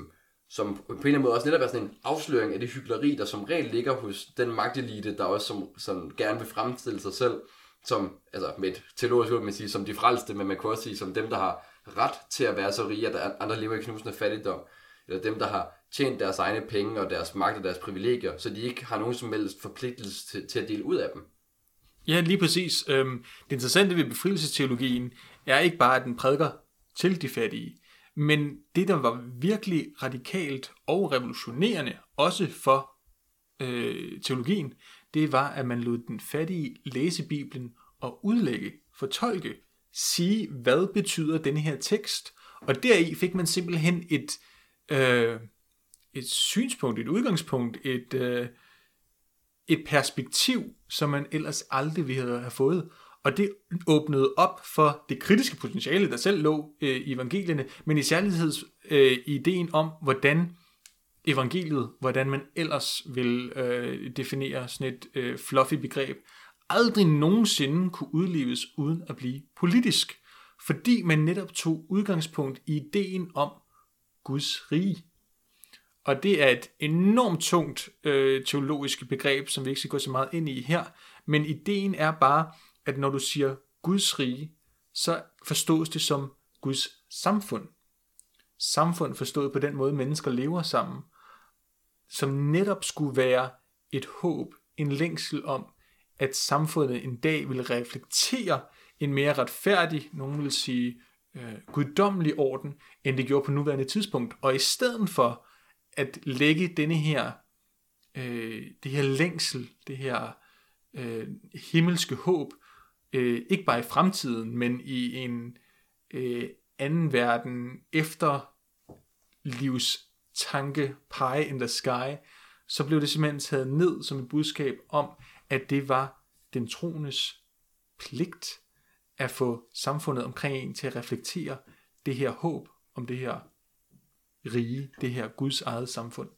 som på en eller anden måde også netop er sådan en afsløring af det hyggeleri, der som regel ligger hos den magtelite, der også som, som gerne vil fremstille sig selv som, altså med et teologisk ord, man siger, som de frelste, men man kunne også sige, som dem, der har ret til at være så rige, at andre lever i knusende fattigdom, eller dem, der har tjent deres egne penge og deres magt og deres privilegier, så de ikke har nogen som helst forpligtelse til, til at dele ud af dem. Ja, lige præcis. Øhm, det interessante ved befrielsesteologien er ikke bare, at den prædiker til de fattige, men det, der var virkelig radikalt og revolutionerende, også for øh, teologien, det var, at man lod den fattige læse Bibelen og udlægge, fortolke, sige, hvad betyder denne her tekst. Og deri fik man simpelthen et, øh, et synspunkt, et udgangspunkt, et, øh, et perspektiv, som man ellers aldrig ville have fået. Og det åbnede op for det kritiske potentiale, der selv lå øh, i evangelierne, men i særlighed øh, ideen om, hvordan evangeliet, hvordan man ellers vil øh, definere sådan et øh, fluffy begreb, aldrig nogensinde kunne udleves uden at blive politisk, fordi man netop tog udgangspunkt i ideen om Guds rige. Og det er et enormt tungt øh, teologisk begreb, som vi ikke skal gå så meget ind i her, men ideen er bare, at når du siger Guds rige, så forstås det som Guds samfund. Samfund forstået på den måde, mennesker lever sammen, som netop skulle være et håb, en længsel om, at samfundet en dag vil reflektere en mere retfærdig, nogen vil sige øh, guddommelig orden, end det gjorde på nuværende tidspunkt. Og i stedet for at lægge denne her, øh, det her længsel, det her øh, himmelske håb, øh, ikke bare i fremtiden, men i en øh, anden verden efter livs tanke, pie in the sky, så blev det simpelthen taget ned som et budskab om, at det var den troendes pligt at få samfundet omkring en til at reflektere det her håb om det her rige, det her Guds eget samfund.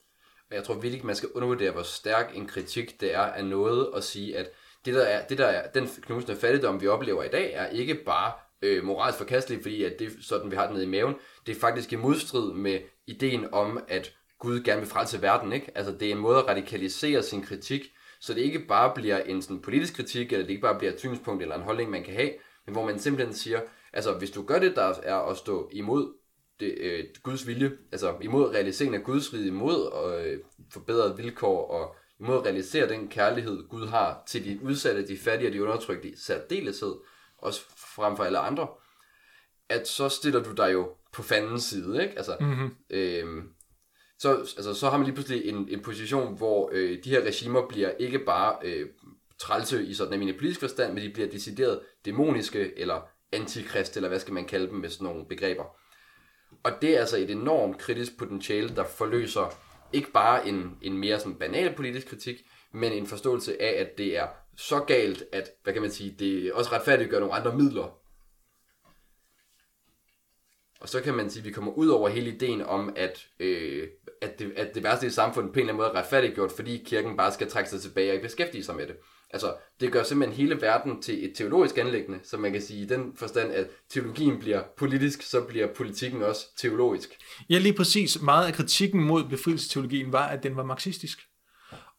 Jeg tror virkelig, man skal undervurdere, hvor stærk en kritik det er af noget at sige, at det der er, det der er den knusende fattigdom, vi oplever i dag, er ikke bare øh, moralsk forkasteligt, fordi at det sådan, vi har det nede i maven. Det er faktisk i modstrid med ideen om, at Gud gerne vil frelse verden. Ikke? Altså, det er en måde at radikalisere sin kritik, så det ikke bare bliver en sådan, politisk kritik, eller det ikke bare bliver et synspunkt eller en holdning, man kan have, men hvor man simpelthen siger, altså hvis du gør det, der er at stå imod det, øh, Guds vilje, altså imod realiseringen af Guds rige, imod øh, forbedrede vilkår og imod at realisere den kærlighed, Gud har til de udsatte, de fattige og de undertrykte i særdeleshed, også frem for alle andre, at så stiller du dig jo på fandens side, ikke? Altså, mm-hmm. øhm, så, altså, så har man lige pludselig en, en position, hvor øh, de her regimer bliver ikke bare øh, trælse i sådan en politisk forstand, men de bliver decideret dæmoniske, eller antikrist, eller hvad skal man kalde dem med sådan nogle begreber. Og det er altså et enormt kritisk potentiale, der forløser ikke bare en, en mere sådan banal politisk kritik, men en forståelse af, at det er så galt, at, hvad kan man sige, det også retfærdiggør nogle andre midler. Og så kan man sige, at vi kommer ud over hele ideen om, at, øh, at, det, at det værste i samfundet på en eller anden måde er retfærdiggjort, fordi kirken bare skal trække sig tilbage og ikke beskæftige sig med det. Altså, det gør simpelthen hele verden til et teologisk anlæggende, som man kan sige i den forstand, at teologien bliver politisk, så bliver politikken også teologisk. Ja, lige præcis. Meget af kritikken mod befrielsesteologien var, at den var marxistisk.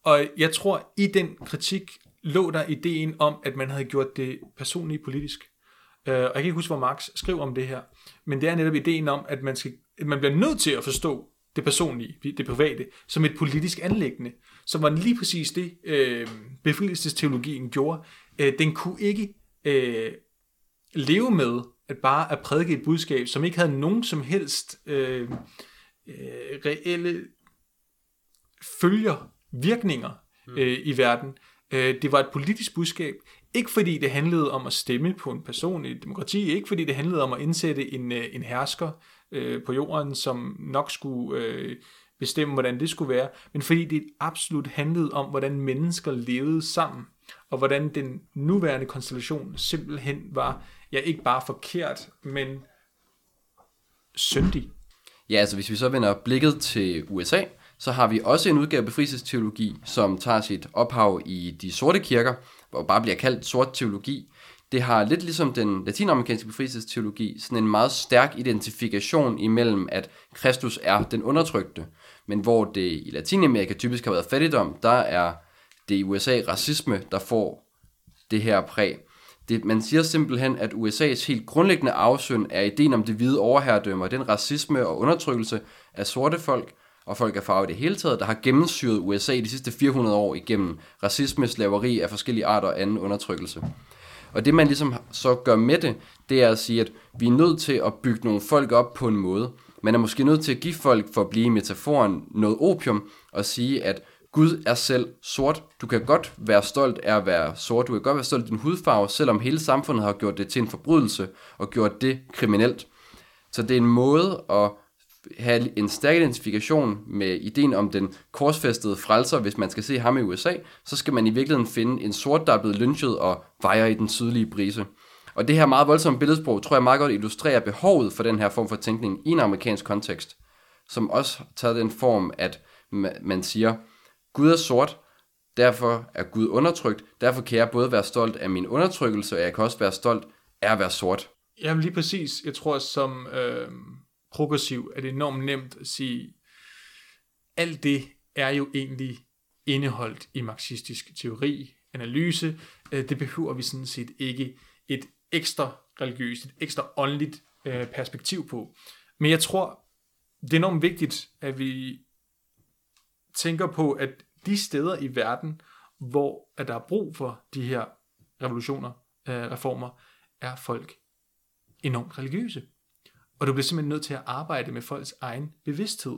Og jeg tror, i den kritik lå der ideen om, at man havde gjort det personligt politisk. Øh, og jeg kan ikke huske, hvor Marx skrev om det her. Men det er netop ideen om, at man, skal, at man bliver nødt til at forstå det personlige, det private, som et politisk anlæggende. Så var det lige præcis det, øh, befrielsesteologien gjorde. Øh, den kunne ikke øh, leve med at bare at prædike et budskab, som ikke havde nogen som helst øh, øh, reelle følger, virkninger mm. øh, i verden. Øh, det var et politisk budskab, ikke fordi det handlede om at stemme på en person i demokrati, ikke fordi det handlede om at indsætte en, øh, en hersker øh, på jorden, som nok skulle øh, bestemme, hvordan det skulle være, men fordi det absolut handlede om, hvordan mennesker levede sammen, og hvordan den nuværende konstellation simpelthen var, ja ikke bare forkert, men syndig. Ja, altså hvis vi så vender blikket til USA, Så har vi også en udgave af befrielsesteologi, som tager sit ophav i de sorte kirker, hvor bare bliver kaldt sort teologi. Det har lidt ligesom den latinamerikanske befrielsesteologi, sådan en meget stærk identifikation imellem, at Kristus er den undertrykte, men hvor det i Latinamerika typisk har været fattigdom, der er det i USA racisme, der får det her præg. Det, man siger simpelthen, at USA's helt grundlæggende afsøn er ideen om det hvide overherredømme og den racisme og undertrykkelse af sorte folk og folk af farve i det hele taget, der har gennemsyret USA de sidste 400 år igennem racisme, slaveri af forskellige arter og anden undertrykkelse. Og det man ligesom så gør med det, det er at sige, at vi er nødt til at bygge nogle folk op på en måde. Man er måske nødt til at give folk, for at blive i metaforen, noget opium, og sige, at Gud er selv sort. Du kan godt være stolt af at være sort. Du kan godt være stolt af din hudfarve, selvom hele samfundet har gjort det til en forbrydelse og gjort det kriminelt. Så det er en måde at have en stærk identifikation med ideen om den korsfæstede frelser, hvis man skal se ham i USA, så skal man i virkeligheden finde en sort, der er blevet lynchet og vejer i den sydlige brise. Og det her meget voldsomme billedsprog, tror jeg meget godt illustrerer behovet for den her form for tænkning i en amerikansk kontekst, som også tager den form, at man siger, Gud er sort, derfor er Gud undertrykt, derfor kan jeg både være stolt af min undertrykkelse, og jeg kan også være stolt af at være sort. Jamen lige præcis. Jeg tror, som øh, progressiv er det enormt nemt at sige, alt det er jo egentlig indeholdt i marxistisk teori, analyse. Øh, det behøver vi sådan set ikke et ekstra religiøst, et ekstra åndeligt øh, perspektiv på. Men jeg tror, det er enormt vigtigt, at vi tænker på, at de steder i verden, hvor at der er brug for de her revolutioner, øh, reformer, er folk enormt religiøse. Og du bliver simpelthen nødt til at arbejde med folks egen bevidsthed.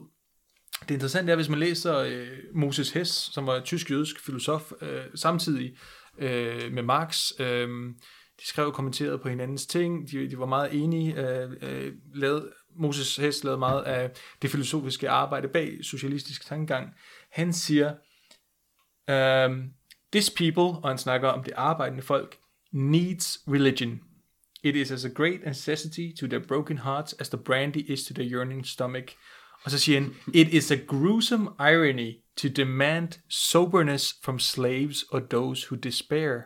Det interessante er, hvis man læser øh, Moses Hess, som var tysk-jødisk filosof, øh, samtidig øh, med Marx, øh, de skrev og kommenterede på hinandens ting, de, de var meget enige, øh, øh, lavede, Moses Hess lavede meget af det filosofiske arbejde bag socialistisk tankegang. Han siger, um, this people, og han snakker om det arbejdende folk, needs religion. It is as a great necessity to their broken hearts as the brandy is to their yearning stomach. Og så siger han, it is a gruesome irony to demand soberness from slaves or those who despair.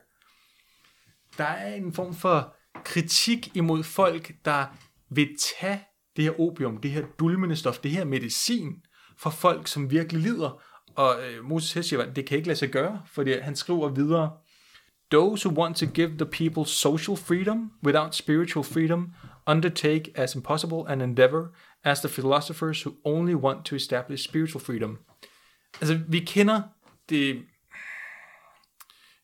Der er en form for kritik imod folk, der vil tage det her opium, det her dulmende stof, det her medicin, for folk, som virkelig lider. Og øh, Moses Hess siger, det kan ikke lade sig gøre, fordi han skriver videre, Those who want to give the people social freedom without spiritual freedom undertake as impossible an endeavor as the philosophers who only want to establish spiritual freedom. Altså, vi kender det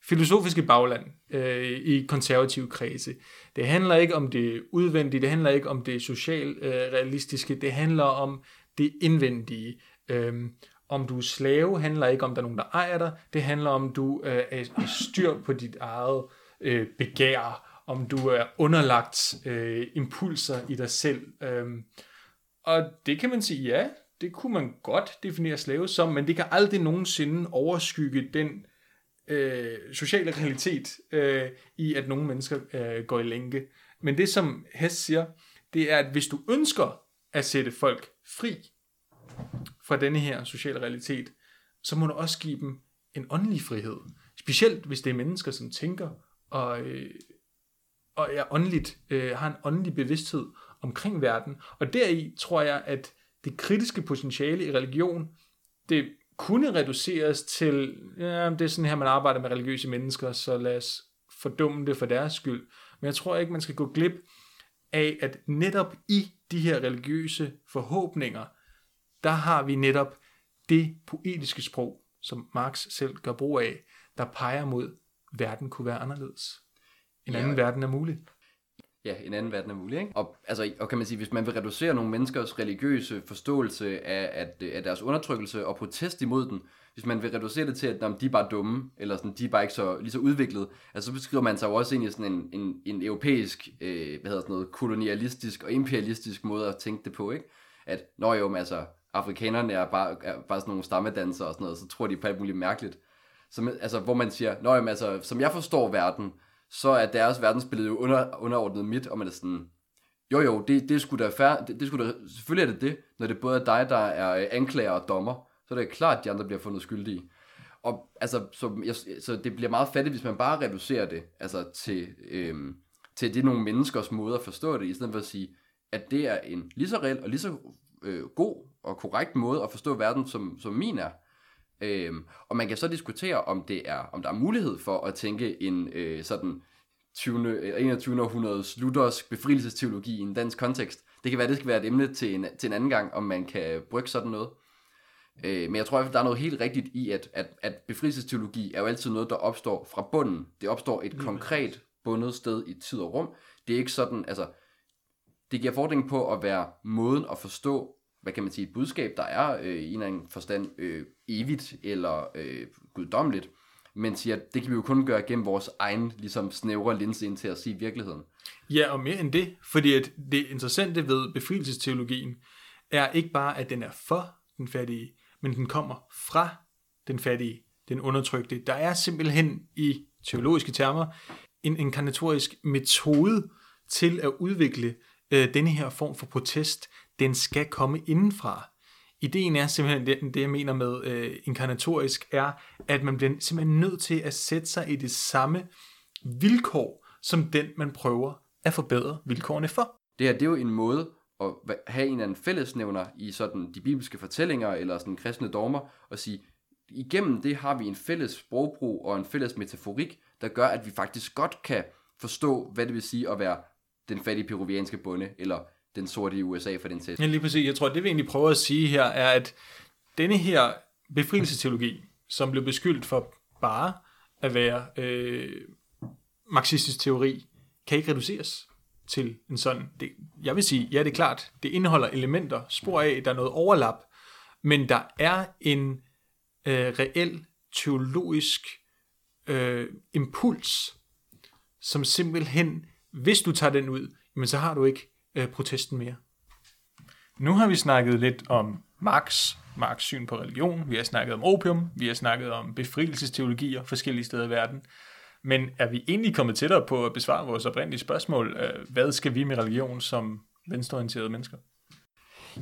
filosofiske bagland øh, i konservative kredse. Det handler ikke om det udvendige, det handler ikke om det socialt øh, realistiske, det handler om det indvendige. Øhm, om du er slave handler ikke om, der er nogen, der ejer dig. Det handler om, du øh, er styr på dit eget øh, begær. Om du er underlagt øh, impulser i dig selv. Øhm, og det kan man sige, ja, det kunne man godt definere slave som, men det kan aldrig nogensinde overskygge den øh, sociale realitet øh, i, at nogle mennesker øh, går i lænke. Men det, som Hess siger, det er, at hvis du ønsker at sætte folk fri, fra denne her sociale realitet, så må du også give dem en åndelig frihed. Specielt hvis det er mennesker, som tænker og, øh, og er åndeligt, øh, har en åndelig bevidsthed omkring verden. Og deri tror jeg, at det kritiske potentiale i religion, det kunne reduceres til, ja, det er sådan her, man arbejder med religiøse mennesker, så lad os fordumme det for deres skyld. Men jeg tror ikke, man skal gå glip af, at netop i de her religiøse forhåbninger, der har vi netop det poetiske sprog, som Marx selv gør brug af, der peger mod, at verden kunne være anderledes. En ja. anden verden er mulig. Ja, en anden verden er mulig, ikke? Og, altså, og kan man sige, hvis man vil reducere nogle menneskers religiøse forståelse af, at, øh, af deres undertrykkelse og protest imod den, hvis man vil reducere det til, at de er bare dumme, eller sådan, de er bare ikke så, lige så udviklet, altså så beskriver man sig jo også ind i sådan en, en, en europæisk, øh, hvad hedder sådan noget, kolonialistisk og imperialistisk måde at tænke det på, ikke? At, når jo, altså, afrikanerne er bare, er bare sådan nogle stammedansere og sådan noget, så tror de på alt muligt mærkeligt. Som, altså, hvor man siger, når jamen, altså, som jeg forstår verden, så er deres verdensbillede jo under, underordnet mit, og man er sådan, jo jo, det, det skulle da fair, det, det skulle da, selvfølgelig er det det, når det både er dig, der er øh, anklager og dommer, så er det klart, at de andre bliver fundet skyldige. Og altså, så, jeg, så det bliver meget fattigt, hvis man bare reducerer det altså, til, øhm, til det nogle menneskers måde at forstå det, i stedet for at sige, at det er en lige så reel og lige så øh, god og korrekt måde at forstå verden, som, som min er. Øhm, og man kan så diskutere, om det er, om der er mulighed for at tænke en øh, sådan 20. 21. århundredes luthersk befrielsesteologi i en dansk kontekst. Det kan være, det skal være et emne til en, til en anden gang, om man kan brygge sådan noget. Øh, men jeg tror, at der er noget helt rigtigt i, at, at, at befrielsesteologi er jo altid noget, der opstår fra bunden. Det opstår et konkret bundet sted i tid og rum. Det er ikke sådan, altså, det giver fordring på at være måden at forstå, hvad kan man sige, et budskab, der er øh, i en eller anden forstand øh, evigt eller øh, guddommeligt, men siger, at det kan vi jo kun gøre gennem vores egen ligesom, snævre linse ind til at sige virkeligheden. Ja, og mere end det, fordi at det interessante ved befrielsesteologien er ikke bare, at den er for den fattige, men den kommer fra den fattige, den undertrykte. Der er simpelthen i teologiske termer en inkarnatorisk metode til at udvikle øh, denne her form for protest. Den skal komme indenfra. Ideen er simpelthen, det, det jeg mener med øh, inkarnatorisk, er, at man bliver simpelthen nødt til at sætte sig i det samme vilkår, som den man prøver at forbedre vilkårene for. Det her, det er jo en måde at have en eller anden fællesnævner i sådan de bibelske fortællinger eller sådan kristne dogmer, og sige, igennem det har vi en fælles sprogbrug og en fælles metaforik, der gør, at vi faktisk godt kan forstå, hvad det vil sige at være den fattige peruvianske bonde, eller den sorte i USA for den sags. Ja, lige præcis. Jeg tror, det vi egentlig prøver at sige her, er, at denne her befrielsesteologi, som blev beskyldt for bare at være øh, marxistisk teori, kan ikke reduceres til en sådan. Det, jeg vil sige, ja, det er klart, det indeholder elementer, spor af, der er noget overlap, men der er en øh, reel teologisk øh, impuls, som simpelthen, hvis du tager den ud, jamen så har du ikke øh, protesten mere. Nu har vi snakket lidt om Marx, Marx syn på religion, vi har snakket om opium, vi har snakket om befrielsesteologier forskellige steder i verden. Men er vi egentlig kommet tættere på at besvare vores oprindelige spørgsmål? Øh, hvad skal vi med religion som venstreorienterede mennesker?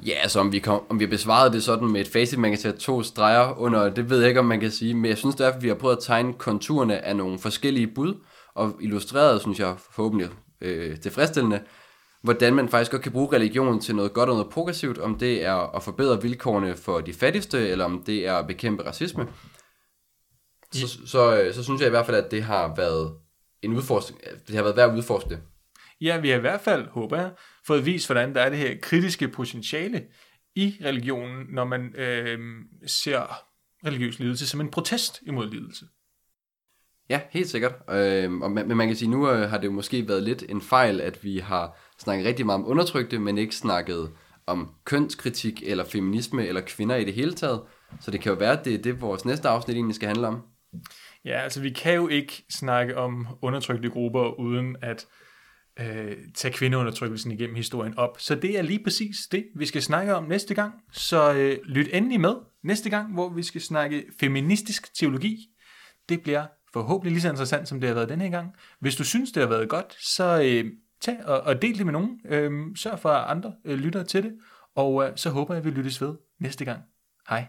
Ja, altså om vi, kom, om vi har besvaret det sådan med et facit, man kan sætte to streger under, det ved jeg ikke, om man kan sige, men jeg synes derfor, vi har prøvet at tegne konturerne af nogle forskellige bud, og illustreret, synes jeg, forhåbentlig øh, tilfredsstillende, hvordan man faktisk godt kan bruge religion til noget godt og noget progressivt, om det er at forbedre vilkårene for de fattigste, eller om det er at bekæmpe racisme. Så, så, så, så synes jeg i hvert fald, at det har været en udforskning, det har været værd at udforske det. Ja, vi har i hvert fald, håber jeg, fået vist, hvordan der er det her kritiske potentiale i religionen, når man øh, ser religiøs lidelse som en protest imod lidelse. Ja, helt sikkert. Øh, og, men man kan sige, nu øh, har det jo måske været lidt en fejl, at vi har snakket rigtig meget om undertrykte, men ikke snakket om kønskritik, eller feminisme, eller kvinder i det hele taget. Så det kan jo være, at det er det, vores næste afsnit egentlig skal handle om. Ja, altså vi kan jo ikke snakke om undertrykte grupper, uden at øh, tage kvindeundertrykkelsen igennem historien op. Så det er lige præcis det, vi skal snakke om næste gang. Så øh, lyt endelig med næste gang, hvor vi skal snakke feministisk teologi. Det bliver forhåbentlig lige så interessant, som det har været den her gang. Hvis du synes, det har været godt, så øh, tag og, og del det med nogen. Øhm, sørg for, at andre øh, lytter til det. Og øh, så håber jeg, at vi lyttes ved næste gang. Hej.